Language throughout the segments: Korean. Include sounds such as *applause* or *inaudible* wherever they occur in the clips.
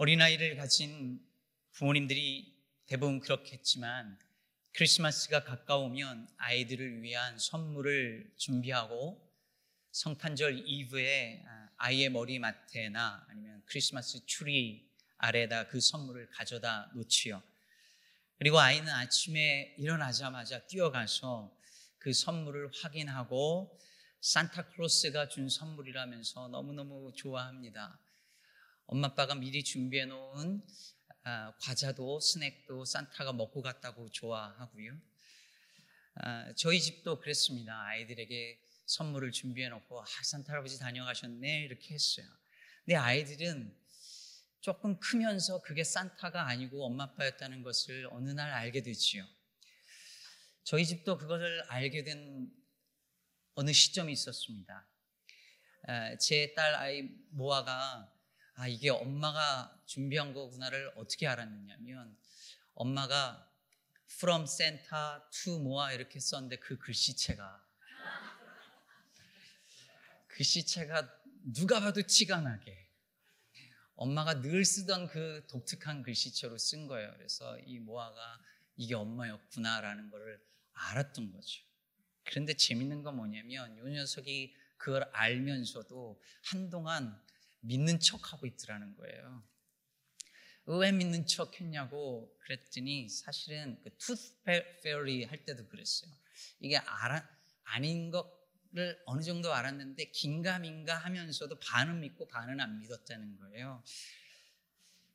어린아이를 가진 부모님들이 대부분 그렇겠지만 크리스마스가 가까우면 아이들을 위한 선물을 준비하고 성탄절 이브에 아이의 머리맡에나 아니면 크리스마스 추리 아래다 그 선물을 가져다 놓지요. 그리고 아이는 아침에 일어나자마자 뛰어가서 그 선물을 확인하고 산타클로스가 준 선물이라면서 너무너무 좋아합니다. 엄마 아빠가 미리 준비해 놓은 아, 과자도 스낵도 산타가 먹고 갔다고 좋아하고요. 아, 저희 집도 그랬습니다. 아이들에게 선물을 준비해 놓고 아, 산타 할아버지 다녀가셨네 이렇게 했어요. 근데 아이들은 조금 크면서 그게 산타가 아니고 엄마 아빠였다는 것을 어느 날 알게 되지요. 저희 집도 그것을 알게 된 어느 시점이 있었습니다. 제 딸 아이 모아가 아 이게 엄마가 준비한 거구나를 어떻게 알았느냐면 엄마가 from Santa to Moa 이렇게 썼는데 그 글씨체가 *laughs* 글씨체가 누가 봐도 티가 나게 엄마가 늘 쓰던 그 독특한 글씨체로 쓴 거예요. 그래서 이 모아가 이게 엄마였구나라는 것을 알았던 거죠. 그런데 재밌는 건 뭐냐면 이 녀석이 그걸 알면서도 한동안 믿는 척하고 있더라는 거예요. 왜 믿는 척 했냐고 그랬더니 사실은 그 투스 페어리 할 때도 그랬어요. 이게 알아, 아닌 것을 어느 정도 알았는데 긴가민가 하면서도 반은 믿고 반은 안 믿었다는 거예요.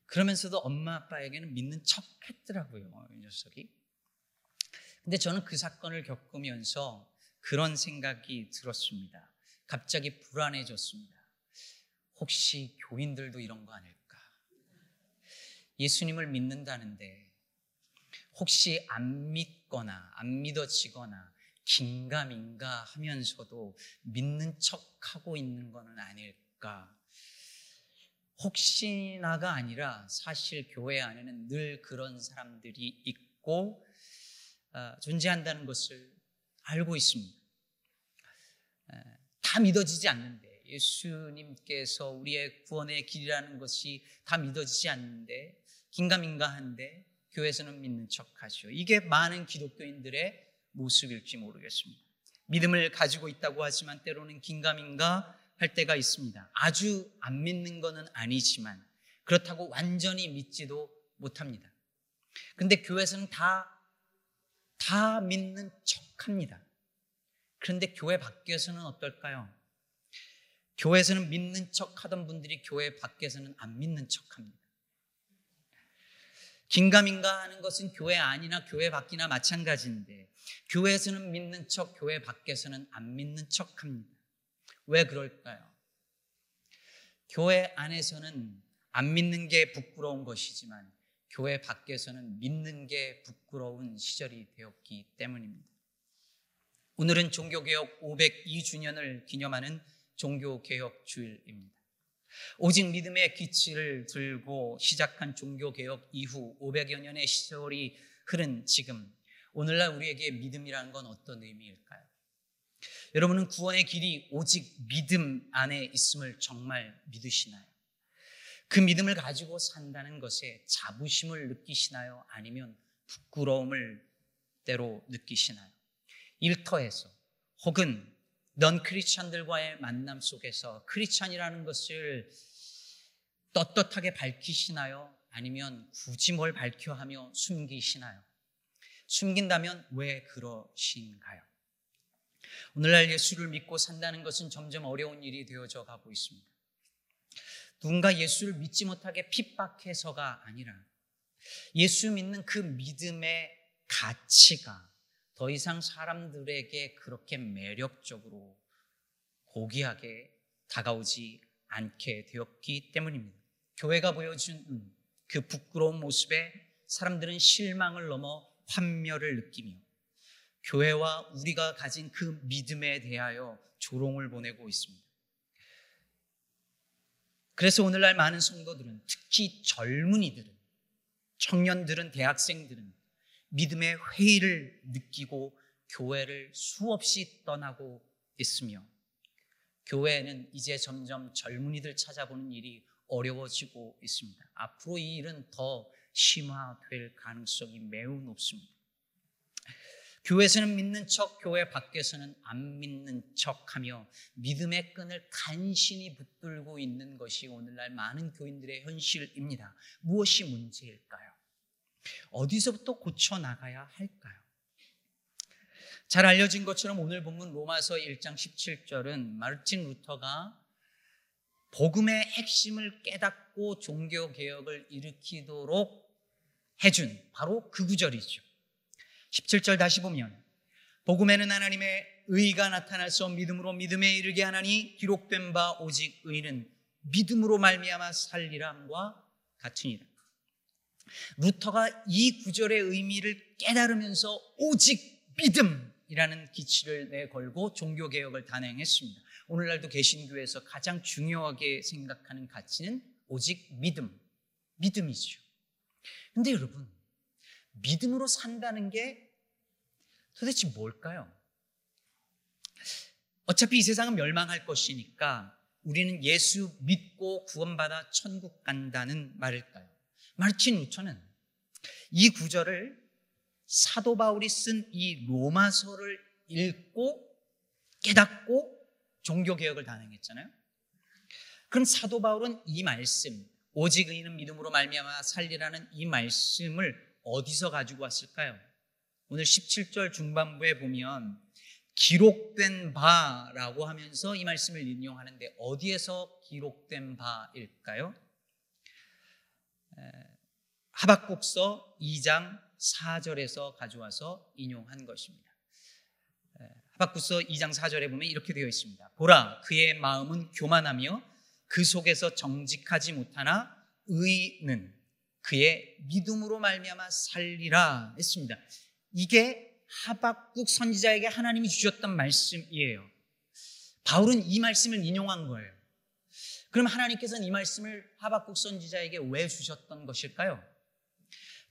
그러면서도 엄마 아빠에게는 믿는 척 했더라고요. 이 녀석이. 근데 저는 그 사건을 겪으면서 그런 생각이 들었습니다. 갑자기 불안해졌습니다. 혹시 교인들도 이런 거 아닐까? 예수님을 믿는다는데 혹시 안 믿거나 안 믿어지거나 긴가민가 하면서도 믿는 척하고 있는 거는 아닐까? 혹시나가 아니라 사실 교회 안에는 늘 그런 사람들이 있고 어, 존재한다는 것을 알고 있습니다. 다 믿어지지 않는데 예수님께서 우리의 구원의 길이라는 것이 다 믿어지지 않는데 긴가민가한데 교회에서는 믿는 척하죠. 이게 많은 기독교인들의 모습일지 모르겠습니다. 믿음을 가지고 있다고 하지만 때로는 긴가민가 할 때가 있습니다. 아주 안 믿는 것은 아니지만 그렇다고 완전히 믿지도 못합니다. 근데 교회에서는 다, 다 믿는 척 합니다. 그런데 교회 밖에서는 어떨까요? 교회에서는 믿는 척 하던 분들이 교회 밖에서는 안 믿는 척 합니다. 긴가민가 하는 것은 교회 안이나 교회 밖이나 마찬가지인데 교회에서는 믿는 척, 교회 밖에서는 안 믿는 척 합니다. 왜 그럴까요? 교회 안에서는 안 믿는 게 부끄러운 것이지만 교회 밖에서는 믿는 게 부끄러운 시절이 되었기 때문입니다. 오늘은 종교개혁 502주년을 기념하는 종교개혁 주일입니다. 오직 믿음의 기치를 들고 시작한 종교개혁 이후 500여 년의 시절이 흐른 지금 오늘날 우리에게 믿음이라는 건 어떤 의미일까요? 여러분은 구원의 길이 오직 믿음 안에 있음을 정말 믿으시나요? 그 믿음을 가지고 산다는 것에 자부심을 느끼시나요? 아니면 부끄러움을 때로 느끼시나요? 일터에서 혹은 넌 크리스찬들과의 만남 속에서 크리스찬이라는 것을 떳떳하게 밝히시나요? 아니면 굳이 뭘 밝혀 하며 숨기시나요? 숨긴다면 왜 그러신가요? 오늘날 예수를 믿고 산다는 것은 점점 어려운 일이 되어져 가고 있습니다. 누군가 예수를 믿지 못하게 핍박해서가 아니라 예수 믿는 그 믿음의 가치가 더 이상 사람들에게 그렇게 매력적으로 고귀하게 다가오지 않게 되었기 때문입니다. 교회가 보여준 그 부끄러운 모습에 사람들은 실망을 넘어 환멸을 느끼며 교회와 우리가 가진 그 믿음에 대하여 조롱을 보내고 있습니다. 그래서 오늘날 많은 성도들은 특히 젊은이들은 청년들은 대학생들은 믿음의 회의를 느끼고 교회를 수없이 떠나고 있으며 교회에는 이제 점점 젊은이들 찾아보는 일이 어려워지고 있습니다. 앞으로 이 일은 더 심화될 가능성이 매우 높습니다. 교회에서는 믿는 척, 교회 밖에서는 안 믿는 척 하며 믿음의 끈을 간신히 붙들고 있는 것이 오늘날 많은 교인들의 현실입니다. 무엇이 문제일까요? 어디서부터 고쳐나가야 할까요? 잘 알려진 것처럼 오늘 본문 로마서 1장 17절은 마르틴 루터가 복음의 핵심을 깨닫고 종교 개혁을 일으키도록 해준 바로 그 구절이죠. 17절 다시 보면 복음에는 하나님의 의가 나타나서 믿음으로 믿음에 이르게 하나니 기록된 바 오직 의는 믿음으로 말미암아 살리람과 같으니라. 루터가 이 구절의 의미를 깨달으면서 오직 믿음이라는 기치를 내걸고 종교 개혁을 단행했습니다. 오늘날도 개신교에서 가장 중요하게 생각하는 가치는 오직 믿음, 믿음이죠. 근데 여러분, 믿음으로 산다는 게 도대체 뭘까요? 어차피 이 세상은 멸망할 것이니까 우리는 예수 믿고 구원받아 천국 간다는 말일까요? 마르틴 루터는 이 구절을 사도 바울이 쓴 이 로마서를 읽고 깨닫고 종교 개혁을 단행했잖아요. 그럼 사도 바울은 이 말씀 오직 의인은 믿음으로 말미암아 살리라는 이 말씀을 어디서 가지고 왔을까요? 오늘 17절 중반부에 보면 기록된 바라고 하면서 이 말씀을 인용하는데 어디에서 기록된 바일까요? 하박국서 2장 4절에서 가져와서 인용한 것입니다. 하박국서 2장 4절에 보면 이렇게 되어 있습니다. 보라 그의 마음은 교만하며 그 속에서 정직하지 못하나 의는 그의 믿음으로 말미암아 살리라 했습니다. 이게 하박국 선지자에게 하나님이 주셨던 말씀이에요. 바울은 이 말씀을 인용한 거예요. 그럼 하나님께서는 이 말씀을 하박국 선지자에게 왜 주셨던 것일까요?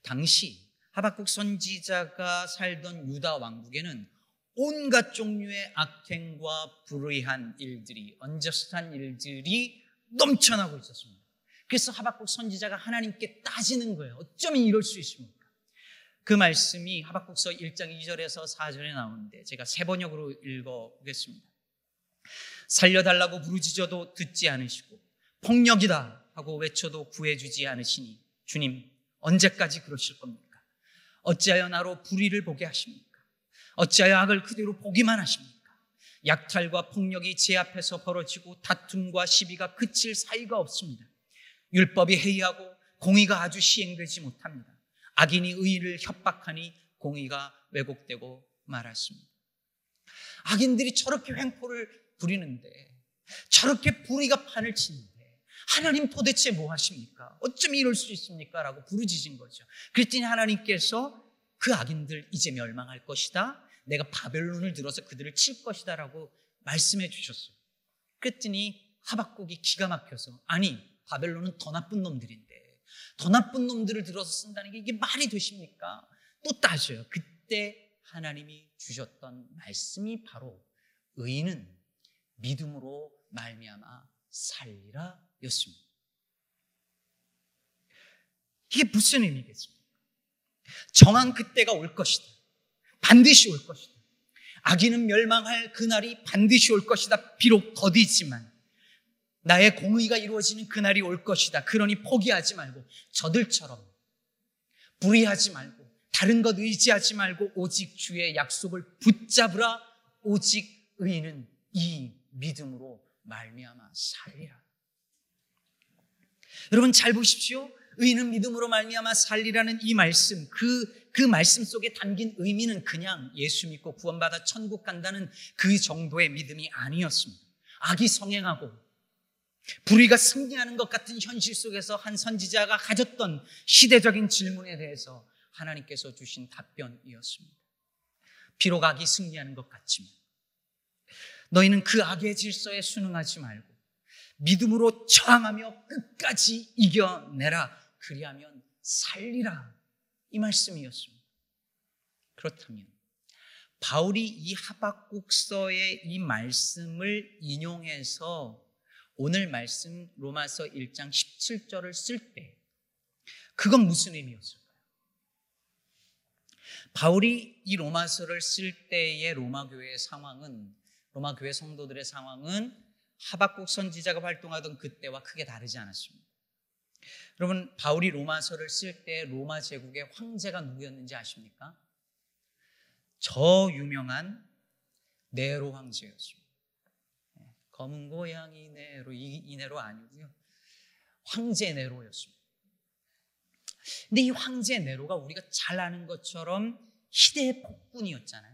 당시 하박국 선지자가 살던 유다 왕국에는 온갖 종류의 악행과 불의한 일들이 언저스한 일들이 넘쳐나고 있었습니다. 그래서 하박국 선지자가 하나님께 따지는 거예요. 어쩌면 이럴 수 있습니까? 그 말씀이 하박국서 1장 2절에서 4절에 나오는데 제가 세 번역으로 읽어 보겠습니다. 살려달라고 부르짖어도 듣지 않으시고 폭력이다 하고 외쳐도 구해주지 않으시니 주님 언제까지 그러실 겁니까? 어찌하여 나로 불의를 보게 하십니까? 어찌하여 악을 그대로 보기만 하십니까? 약탈과 폭력이 제 앞에서 벌어지고 다툼과 시비가 그칠 사이가 없습니다. 율법이 해이하고 공의가 아주 시행되지 못합니다. 악인이 의를 협박하니 공의가 왜곡되고 말았습니다. 악인들이 저렇게 횡포를 부리는데 저렇게 불의가 판을 치는데 하나님 도대체 뭐 하십니까? 어쩜 이럴 수 있습니까? 라고 부르짖은 거죠. 그랬더니 하나님께서 그 악인들 이제 멸망할 것이다. 내가 바벨론을 들어서 그들을 칠 것이다. 라고 말씀해 주셨어요. 그랬더니 하박국이 기가 막혀서 아니 바벨론은 더 나쁜 놈들인데 더 나쁜 놈들을 들어서 쓴다는 게 이게 말이 되십니까? 또 따져요. 그때 하나님이 주셨던 말씀이 바로 의인은 믿음으로 말미암아 살리라였습니다. 이게 무슨 의미겠습니까? 정한 그때가 올 것이다. 반드시 올 것이다. 악인은 멸망할 그날이 반드시 올 것이다. 비록 더디지만 나의 공의가 이루어지는 그날이 올 것이다. 그러니 포기하지 말고 저들처럼 불의하지 말고 다른 것 의지하지 말고 오직 주의 약속을 붙잡으라. 오직 의인은 이 믿음으로 말미암아 살리라. 여러분 잘 보십시오. 의인은 믿음으로 말미암아 살리라는 이 말씀 그그 말씀 속에 담긴 의미는 그냥 예수 믿고 구원받아 천국 간다는 그 정도의 믿음이 아니었습니다. 악이 성행하고 불의가 승리하는 것 같은 현실 속에서 한 선지자가 가졌던 시대적인 질문에 대해서 하나님께서 주신 답변이었습니다. 비록 악이 승리하는 것 같지만 너희는 그 악의 질서에 순응하지 말고 믿음으로 저항하며 끝까지 이겨내라. 그리하면 살리라. 이 말씀이었습니다. 그렇다면 바울이 이 하박국서의 이 말씀을 인용해서 오늘 말씀 로마서 1장 17절을 쓸 때 그건 무슨 의미였을까요? 바울이 이 로마서를 쓸 때의 로마 교회의 상황은 로마 교회 성도들의 상황은 하박국 선지자가 활동하던 그때와 크게 다르지 않았습니다. 여러분 바울이 로마서를 쓸 때 로마 제국의 황제가 누구였는지 아십니까? 저 유명한 네로 황제였습니다. 네, 검은 고양이 네로 이, 이 네로 아니고요. 황제 네로였습니다. 근데 이 황제 네로가 우리가 잘 아는 것처럼 시대의 폭군이었잖아요.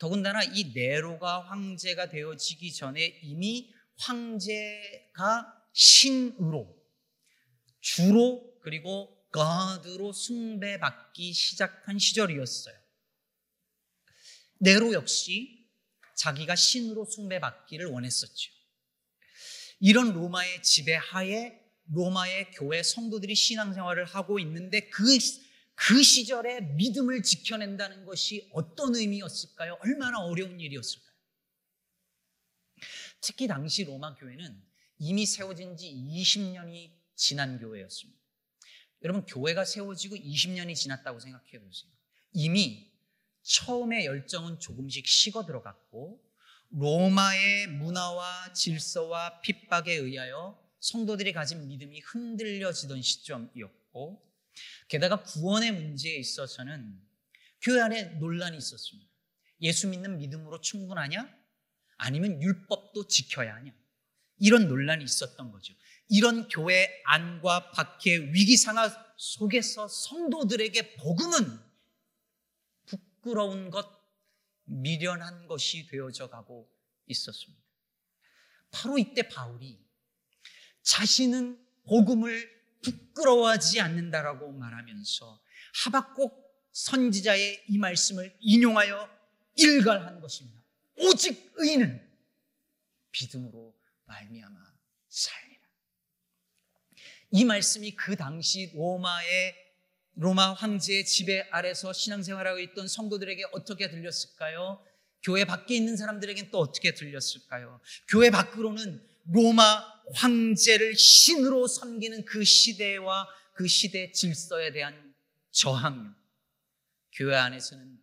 더군다나 이 네로가 황제가 되어지기 전에 이미 황제가 신으로 주로 그리고 God로 숭배받기 시작한 시절이었어요. 네로 역시 자기가 신으로 숭배받기를 원했었죠. 이런 로마의 지배하에 로마의 교회 성도들이 신앙생활을 하고 있는데 그, 그 시절에 믿음을 지켜낸다는 것이 어떤 의미였을까요? 얼마나 어려운 일이었을까요? 특히 당시 로마 교회는 이미 세워진 지 20년이 지난 교회였습니다. 여러분, 교회가 세워지고 20년이 지났다고 생각해 보세요. 이미 처음에 열정은 조금씩 식어 들어갔고, 로마의 문화와 질서와 핍박에 의하여 성도들이 가진 믿음이 흔들려지던 시점이었고 게다가 구원의 문제에 있어서는 교회 안에 논란이 있었습니다. 예수 믿는 믿음으로 충분하냐? 아니면 율법도 지켜야 하냐? 이런 논란이 있었던 거죠. 이런 교회 안과 밖의 위기 상황 속에서 성도들에게 복음은 부끄러운 것, 미련한 것이 되어져 가고 있었습니다. 바로 이때 바울이 자신은 복음을 부끄러워하지 않는다라고 말하면서 하박국 선지자의 이 말씀을 인용하여 일갈한 것입니다. 오직 의인은 믿음으로 말미암아 살리라. 이 말씀이 그 당시 로마의 로마 황제의 지배 아래서 신앙생활하고 있던 성도들에게 어떻게 들렸을까요? 교회 밖에 있는 사람들에게는 또 어떻게 들렸을까요? 교회 밖으로는 로마 황제를 신으로 섬기는 그 시대와 그 시대 질서에 대한 저항. 교회 안에서는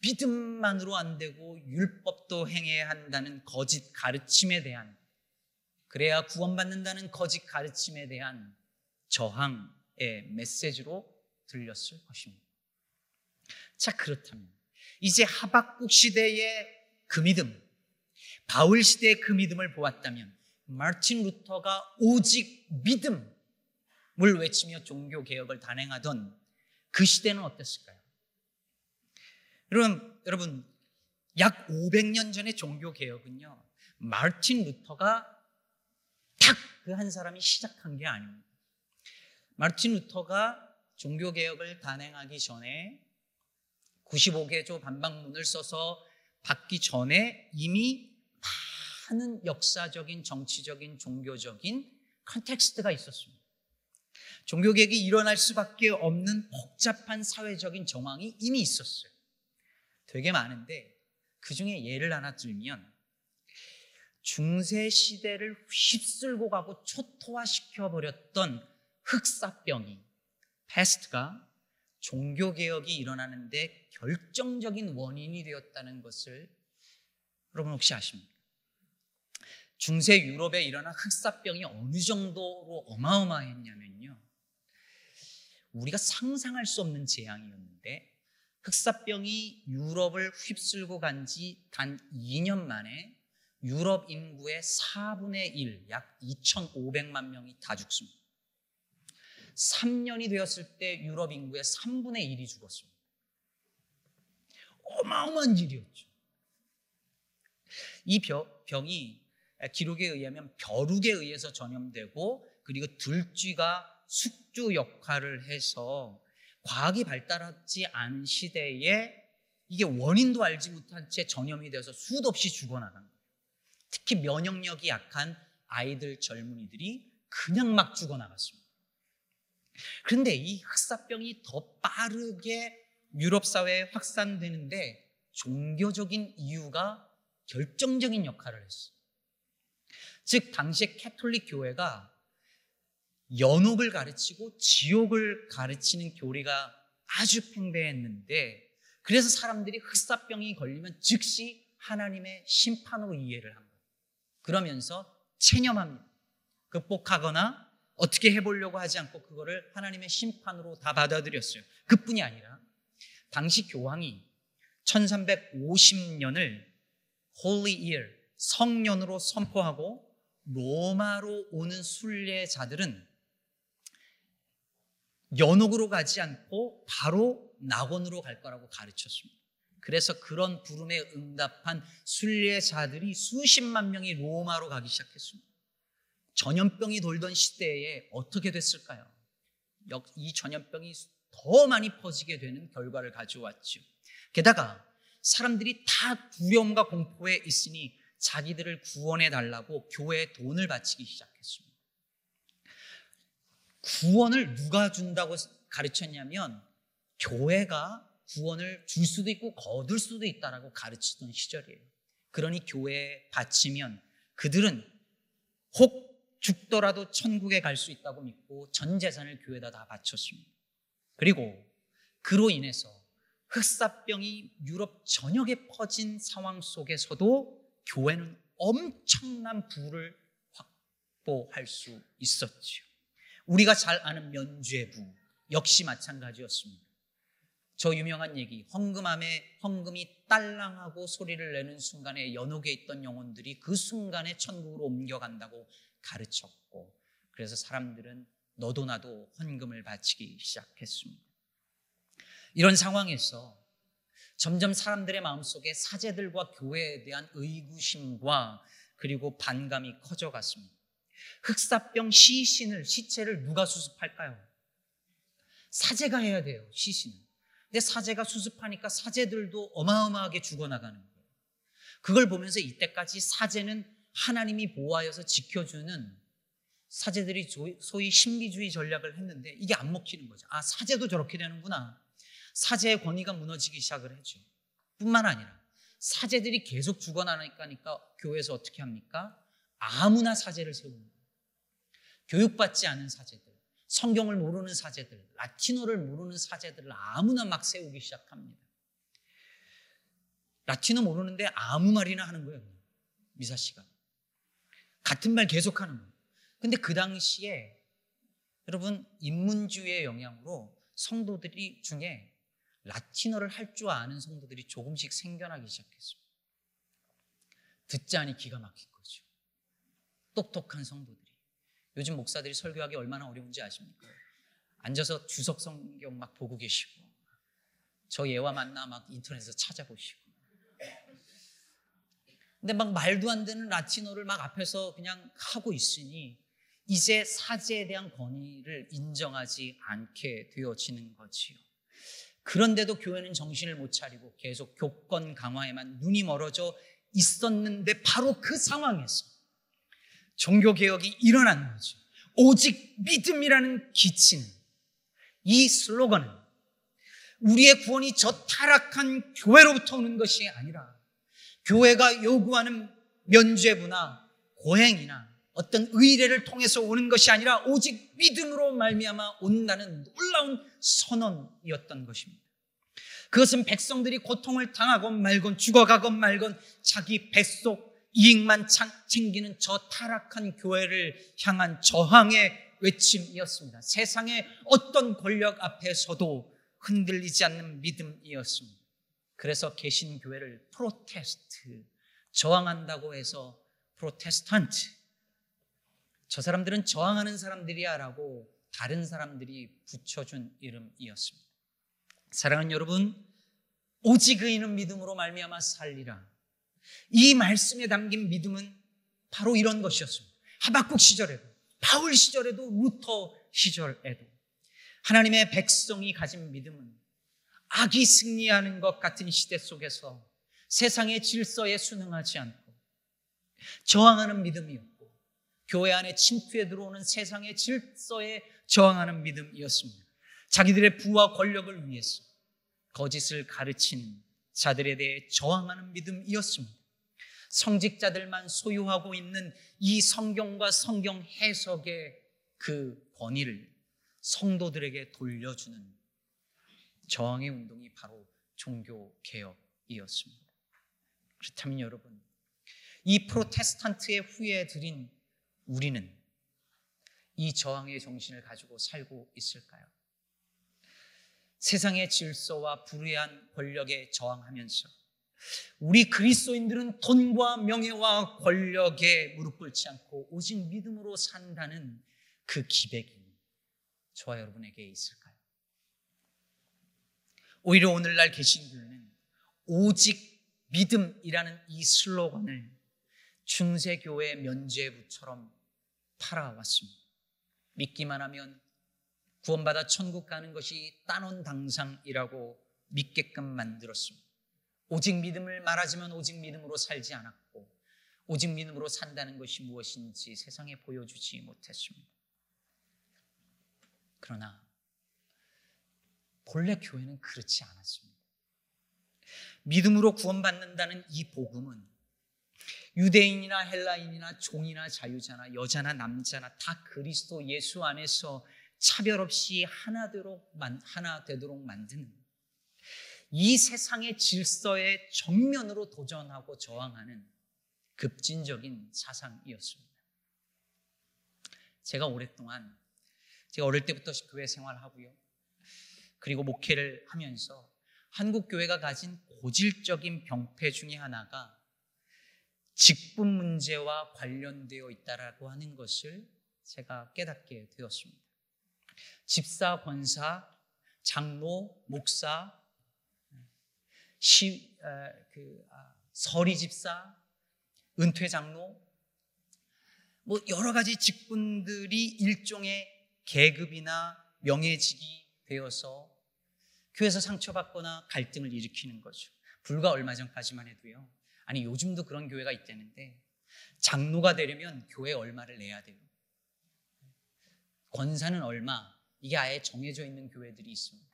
믿음만으로 안 되고 율법도 행해야 한다는 거짓 가르침에 대한 그래야 구원받는다는 거짓 가르침에 대한 저항의 메시지로 들렸을 것입니다. 자, 그렇다면 이제 하박국 시대의 그 믿음, 바울 시대의 그 믿음을 보았다면 마틴 루터가 오직 믿음을 외치며 종교 개혁을 단행하던 그 시대는 어땠을까요? 여러분, 여러분 약 500년 전의 종교 개혁은요. 마틴 루터가 딱 그 한 사람이 시작한 게 아닙니다. 마틴 루터가 종교 개혁을 단행하기 전에 95개조 반박문을 써서 받기 전에 이미 많은 역사적인 정치적인 종교적인 context가 있었습니다. 종교개혁이 일어날 수밖에 없는 복잡한 사회적인 정황이 이미 있었어요. 되게 많은데 그 중에 예를 하나 들면 중세 시대를 휩쓸고 가고 초토화시켜 버렸던 흑사병이 패스트가 종교 개혁이 일어나는데 결정적인 원인이 되었다는 것을 여러분 혹시 아십니까? 중세 유럽에 일어난 흑사병이 어느 정도로 어마어마했냐면요. 우리가 상상할 수 없는 재앙이었는데 흑사병이 유럽을 휩쓸고 간 지 단 2년 만에 유럽 인구의 4분의 1, 약 2,500만 명이 다 죽습니다. 3년이 되었을 때 유럽 인구의 3분의 1이 죽었습니다. 어마어마한 일이었죠. 이 병이 기록에 의하면 벼룩에 의해서 전염되고 그리고 들쥐가 숙주 역할을 해서 과학이 발달하지 않은 시대에 이게 원인도 알지 못한 채 전염이 되어서 수도 없이 죽어나간 거예요. 특히 면역력이 약한 아이들, 젊은이들이 그냥 막 죽어나갔습니다. 그런데 이 흑사병이 더 빠르게 유럽 사회에 확산되는데 종교적인 이유가 결정적인 역할을 했어요. 즉 당시에 캐톨릭 교회가 연옥을 가르치고 지옥을 가르치는 교리가 아주 팽배했는데 그래서 사람들이 흑사병이 걸리면 즉시 하나님의 심판으로 이해를 합니다. 그러면서 체념합니다. 극복하거나 어떻게 해보려고 하지 않고 그거를 하나님의 심판으로 다 받아들였어요. 그뿐이 아니라 당시 교황이 1350년을 Holy Year, 성년으로 선포하고 로마로 오는 순례자들은 연옥으로 가지 않고 바로 낙원으로 갈 거라고 가르쳤습니다. 그래서 그런 부름에 응답한 순례자들이 수십만 명이 로마로 가기 시작했습니다. 전염병이 돌던 시대에 어떻게 됐을까요? 이 전염병이 더 많이 퍼지게 되는 결과를 가져왔죠. 게다가 사람들이 다 두려움과 공포에 있으니 자기들을 구원해 달라고 교회에 돈을 바치기 시작했습니다. 구원을 누가 준다고 가르쳤냐면 교회가 구원을 줄 수도 있고 거둘 수도 있다라고 가르치던 시절이에요. 그러니 교회에 바치면 그들은 혹 죽더라도 천국에 갈 수 있다고 믿고 전 재산을 교회에다 다 바쳤습니다. 그리고 그로 인해서 흑사병이 유럽 전역에 퍼진 상황 속에서도 교회는 엄청난 부를 확보할 수 있었지요. 우리가 잘 아는 면죄부 역시 마찬가지였습니다. 저 유명한 얘기, 헌금함에 헌금이 딸랑하고 소리를 내는 순간에 연옥에 있던 영혼들이 그 순간에 천국으로 옮겨간다고 가르쳤고, 그래서 사람들은 너도 나도 헌금을 바치기 시작했습니다. 이런 상황에서 점점 사람들의 마음속에 사제들과 교회에 대한 의구심과 그리고 반감이 커져갔습니다. 흑사병 시신을 시체를 누가 수습할까요? 사제가 해야 돼요. 시신은. 근데 사제가 수습하니까 사제들도 어마어마하게 죽어나가는 거예요. 그걸 보면서 이때까지 사제는 하나님이 보호하여서 지켜주는 사제들이 소위 신비주의 전략을 했는데 이게 안 먹히는 거죠. 아, 사제도 저렇게 되는구나. 사제의 권위가 무너지기 시작을 했죠. 뿐만 아니라 사제들이 계속 죽어나니까 교회에서 어떻게 합니까? 아무나 사제를 세우는. 교육받지 않은 사제들, 성경을 모르는 사제들, 라틴어를 모르는 사제들을 아무나 막 세우기 시작합니다. 라틴어 모르는데 아무 말이나 하는 거예요. 미사 씨가. 같은 말 계속 하는 거예요. 근데 그 당시에 여러분 인문주의의 영향으로 성도들이 중에 라틴어를 할 줄 아는 성도들이 조금씩 생겨나기 시작했습니다. 듣자니 기가 막힌 거죠. 똑똑한 성도들. 요즘 목사들이 설교하기 얼마나 어려운지 아십니까? 앉아서 주석 성경 막 보고 계시고 저 예와 만나 막 인터넷에서 찾아보시고 근데 막 말도 안 되는 라틴어를 막 앞에서 그냥 하고 있으니 이제 사제에 대한 권위를 인정하지 않게 되어지는 거지요. 그런데도 교회는 정신을 못 차리고 계속 교권 강화에만 눈이 멀어져 있었는데 바로 그 상황에서 종교개혁이 일어난 거죠. 오직 믿음이라는 기치는 이 슬로건은 우리의 구원이 저 타락한 교회로부터 오는 것이 아니라 교회가 요구하는 면죄부나 고행이나 어떤 의례를 통해서 오는 것이 아니라 오직 믿음으로 말미암아 온다는 놀라운 선언이었던 것입니다. 그것은 백성들이 고통을 당하건 말건 죽어가건 말건 자기 뱃속 이익만 챙기는 저 타락한 교회를 향한 저항의 외침이었습니다. 세상의 어떤 권력 앞에서도 흔들리지 않는 믿음이었습니다. 그래서 개신교회를 protest, 저항한다고 해서 프로테스탄트. 저 사람들은 저항하는 사람들이야 라고 다른 사람들이 붙여준 이름이었습니다. 사랑하는 여러분, 오직 의인은 믿음으로 말미암아 살리라. 이 말씀에 담긴 믿음은 바로 이런 것이었습니다. 하박국 시절에도, 바울 시절에도, 루터 시절에도 하나님의 백성이 가진 믿음은 악이 승리하는 것 같은 시대 속에서 세상의 질서에 순응하지 않고 저항하는 믿음이었고 교회 안에 침투해 들어오는 세상의 질서에 저항하는 믿음이었습니다. 자기들의 부와 권력을 위해서 거짓을 가르치는 자들에 대해 저항하는 믿음이었습니다. 성직자들만 소유하고 있는 이 성경과 성경 해석의 그 권위를 성도들에게 돌려주는 저항의 운동이 바로 종교 개혁이었습니다. 그렇다면 여러분, 이 프로테스탄트의 후예 들인 우리는 이 저항의 정신을 가지고 살고 있을까요? 세상의 질서와 불의한 권력에 저항하면서 우리 그리스도인들은 돈과 명예와 권력에 무릎 꿇지 않고 오직 믿음으로 산다는 그 기백이 저와 여러분에게 있을까요? 오히려 오늘날 개신교회는 오직 믿음이라는 이 슬로건을 중세교회 면죄부처럼 팔아왔습니다. 믿기만 하면 구원받아 천국 가는 것이 따놓은 당상이라고 믿게끔 만들었습니다. 오직 믿음을 말하지만 오직 믿음으로 살지 않았고 오직 믿음으로 산다는 것이 무엇인지 세상에 보여주지 못했습니다. 그러나 본래 교회는 그렇지 않았습니다. 믿음으로 구원받는다는 이 복음은 유대인이나 헬라인이나 종이나 자유자나 여자나 남자나 다 그리스도 예수 안에서 차별 없이 하나 되도록, 하나 되도록 만드는 이 세상의 질서에 정면으로 도전하고 저항하는 급진적인 사상이었습니다. 제가 오랫동안 제가 어릴 때부터 교회 생활하고요. 그리고 목회를 하면서 한국 교회가 가진 고질적인 병폐 중의 하나가 직분 문제와 관련되어 있다라고 하는 것을 제가 깨닫게 되었습니다. 집사, 권사, 장로, 목사, 시, 어, 그, 아, 서리 집사, 은퇴 장로, 뭐 여러 가지 직분들이 일종의 계급이나 명예직이 되어서 교회에서 상처받거나 갈등을 일으키는 거죠. 불과 얼마 전까지만 해도요. 아니 요즘도 그런 교회가 있다는데 장로가 되려면 교회 얼마를 내야 돼요. 권사는 얼마 이게 아예 정해져 있는 교회들이 있습니다.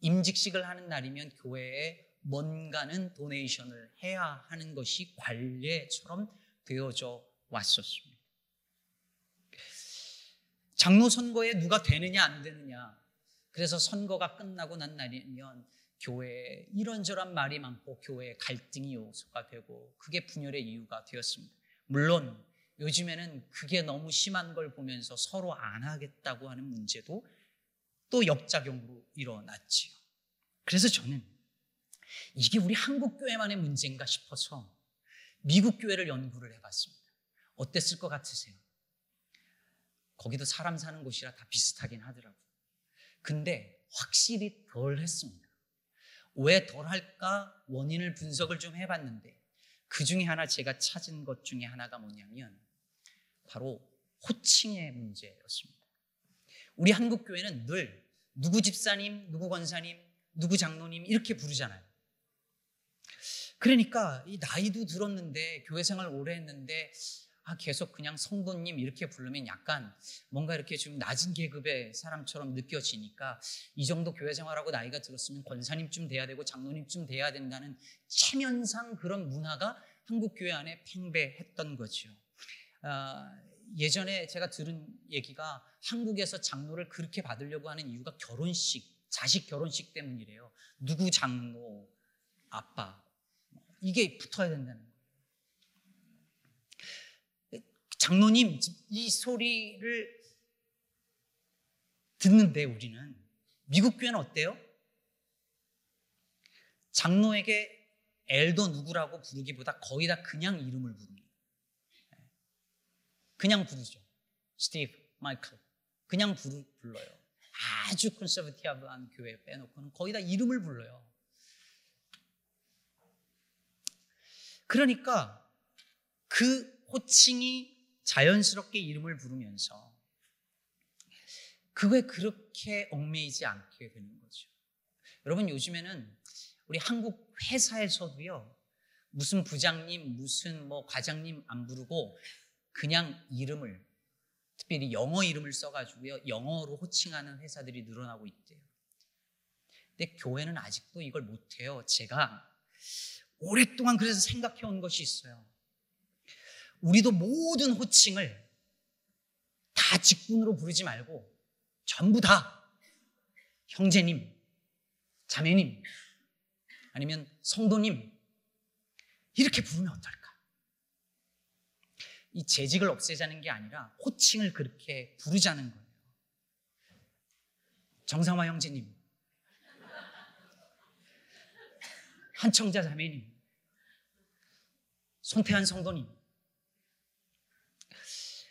임직식을 하는 날이면 교회에 뭔가는 도네이션을 해야 하는 것이 관례처럼 되어져 왔었습니다. 장로 선거에 누가 되느냐 안 되느냐. 그래서 선거가 끝나고 난 날이면 교회에 이런저런 말이 많고 교회에 갈등이 요소가 되고 그게 분열의 이유가 되었습니다. 물론 요즘에는 그게 너무 심한 걸 보면서 서로 안 하겠다고 하는 문제도 또 역작용으로 일어났지요. 그래서 저는 이게 우리 한국 교회만의 문제인가 싶어서 미국 교회를 연구를 해봤습니다. 어땠을 것 같으세요? 거기도 사람 사는 곳이라 다 비슷하긴 하더라고요. 근데 확실히 덜 했습니다. 왜 덜 할까 원인을 분석을 좀 해봤는데 그 중에 하나 제가 찾은 것 중에 하나가 뭐냐면 바로 호칭의 문제였습니다. 우리 한국 교회는 늘 누구 집사님, 누구 권사님, 누구 장로님 이렇게 부르잖아요. 그러니까 이 나이도 들었는데 교회 생활 오래 했는데 아, 계속 그냥 성도님 이렇게 부르면 약간 뭔가 이렇게 좀 낮은 계급의 사람처럼 느껴지니까 이 정도 교회 생활하고 나이가 들었으면 권사님쯤 돼야 되고 장로님쯤 돼야 된다는 체면상 그런 문화가 한국 교회 안에 팽배했던 거죠. 아, 예전에 제가 들은 얘기가 한국에서 장로를 그렇게 받으려고 하는 이유가 결혼식, 자식 결혼식 때문이래요. 누구 장로, 아빠. 이게 붙어야 된다는 장로님 이 소리를 듣는데 우리는 미국 교회는 어때요? 장로에게 엘도 누구라고 부르기보다 거의 다 그냥 이름을 부릅니다. 그냥 부르죠. 스티브, 마이클. 그냥 부르, 불러요. 아주 컨서버티브한 교회 빼놓고는 거의 다 이름을 불러요. 그러니까 그 호칭이 자연스럽게 이름을 부르면서 그거에 그렇게 얽매이지 않게 되는 거죠. 여러분 요즘에는 우리 한국 회사에서도요 무슨 부장님 무슨 뭐 과장님 안 부르고 그냥 이름을 특별히 영어 이름을 써가지고요 영어로 호칭하는 회사들이 늘어나고 있대요. 근데 교회는 아직도 이걸 못해요. 제가 오랫동안 그래서 생각해 온 것이 있어요. 우리도 모든 호칭을 다 직분으로 부르지 말고 전부 다 형제님, 자매님, 아니면 성도님 이렇게 부르면 어떨까? 이 재직을 없애자는 게 아니라 호칭을 그렇게 부르자는 거예요. 정상화 형제님, 한청자 자매님, 손태한 성도님,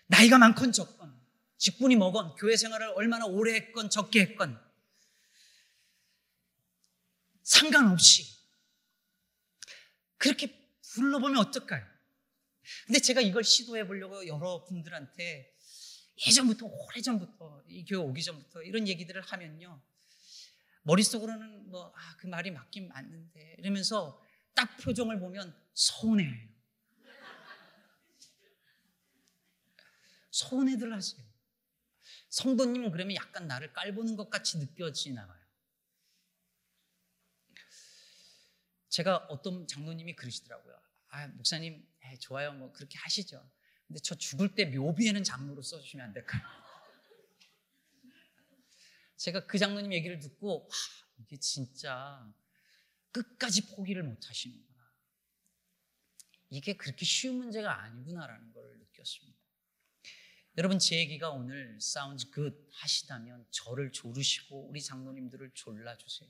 나이가 많건 적건, 직분이 뭐건, 교회 생활을 얼마나 오래 했건 적게 했건, 상관없이 그렇게 불러보면 어떨까요? 근데 제가 이걸 시도해 보려고 여러분들한테 예전부터, 오래전부터, 이 교회 오기 전부터 이런 얘기들을 하면요. 머릿속으로는 뭐, 아, 그 말이 맞긴 맞는데. 이러면서 딱 표정을 보면 서운해요. 서운해들 하세요. 성도님은 그러면 약간 나를 깔보는 것 같이 느껴지나 봐요. 제가 어떤 장로님이 그러시더라고요. 아, 목사님, 에, 좋아요. 뭐 그렇게 하시죠. 근데 저 죽을 때 묘비에는 장로로 써주시면 안 될까요? *laughs* 제가 그 장로님 얘기를 듣고, 와, 이게 진짜 끝까지 포기를 못 하시는구나. 이게 그렇게 쉬운 문제가 아니구나라는 걸 느꼈습니다. 여러분 제 얘기가 오늘 sounds good 하시다면 저를 조르시고 우리 장로님들을 졸라주세요.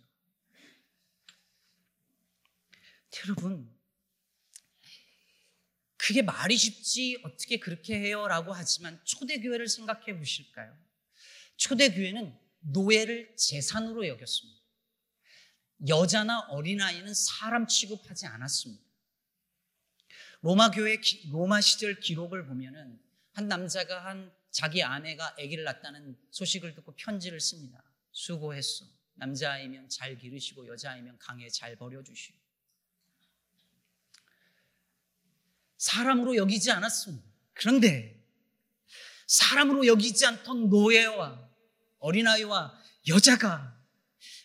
여러분 그게 말이 쉽지 어떻게 그렇게 해요? 라고 하지만 초대교회를 생각해 보실까요? 초대교회는 노예를 재산으로 여겼습니다. 여자나 어린아이는 사람 취급하지 않았습니다. 로마 교회 로마 시절 기록을 보면은 한 남자가 한 자기 아내가 아기를 낳았다는 소식을 듣고 편지를 씁니다. 수고했어. 남자아이면 잘 기르시고 여자아이면 강에 잘 버려주시오. 사람으로 여기지 않았습니다. 그런데 사람으로 여기지 않던 노예와 어린아이와 여자가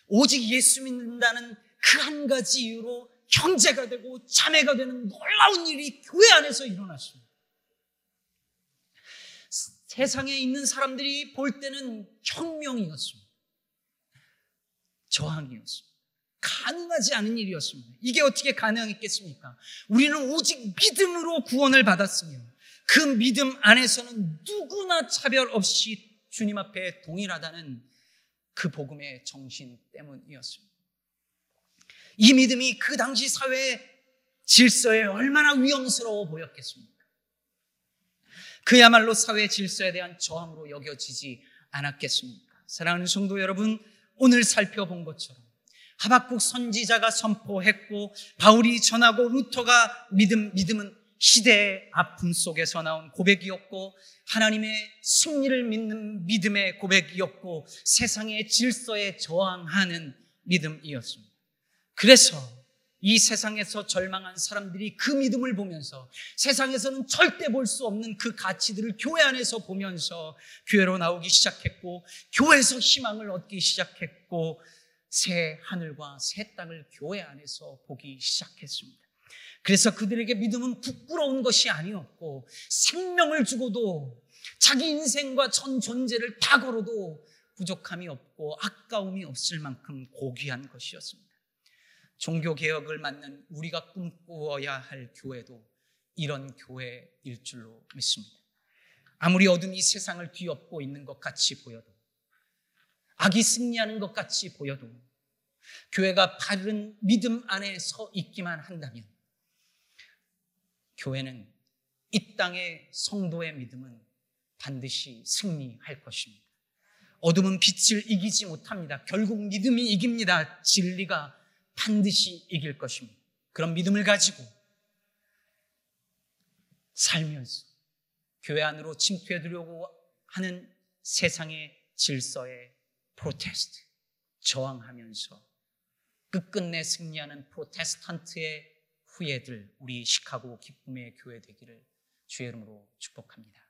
오직 예수 믿는다는 그 한 가지 이유로 형제가 되고 자매가 되는 놀라운 일이 교회 안에서 일어났습니다. 세상에 있는 사람들이 볼 때는 혁명이었습니다. 저항이었습니다. 가능하지 않은 일이었습니다. 이게 어떻게 가능했겠습니까? 우리는 오직 믿음으로 구원을 받았으며 그 믿음 안에서는 누구나 차별 없이 주님 앞에 동일하다는 그 복음의 정신 때문이었습니다. 이 믿음이 그 당시 사회 질서에 얼마나 위험스러워 보였겠습니까? 그야말로 사회 질서에 대한 저항으로 여겨지지 않았겠습니까? 사랑하는 성도 여러분, 오늘 살펴본 것처럼 하박국 선지자가 선포했고 바울이 전하고 루터가 믿음 믿음은 시대의 아픔 속에서 나온 고백이었고 하나님의 승리를 믿는 믿음의 고백이었고 세상의 질서에 저항하는 믿음이었습니다. 그래서 이 세상에서 절망한 사람들이 그 믿음을 보면서 세상에서는 절대 볼 수 없는 그 가치들을 교회 안에서 보면서 교회로 나오기 시작했고 교회에서 희망을 얻기 시작했고 새 하늘과 새 땅을 교회 안에서 보기 시작했습니다. 그래서 그들에게 믿음은 부끄러운 것이 아니었고 생명을 주고도 자기 인생과 전 존재를 다 걸어도 부족함이 없고 아까움이 없을 만큼 고귀한 것이었습니다. 종교 개혁을 맞는 우리가 꿈꾸어야 할 교회도 이런 교회일 줄로 믿습니다. 아무리 어둠이 세상을 뒤엎고 있는 것 같이 보여도 악이 승리하는 것 같이 보여도 교회가 바른 믿음 안에 서 있기만 한다면 교회는 이 땅의 성도의 믿음은 반드시 승리할 것입니다. 어둠은 빛을 이기지 못합니다. 결국 믿음이 이깁니다. 진리가 반드시 이길 것입니다. 그런 믿음을 가지고 살면서 교회 안으로 침투해 들려고 하는 세상의 질서에 프로테스트, 저항하면서 끝끝내 승리하는 프로테스탄트의 후예들, 우리 시카고 기쁨의 교회 되기를 주의 이름으로 축복합니다.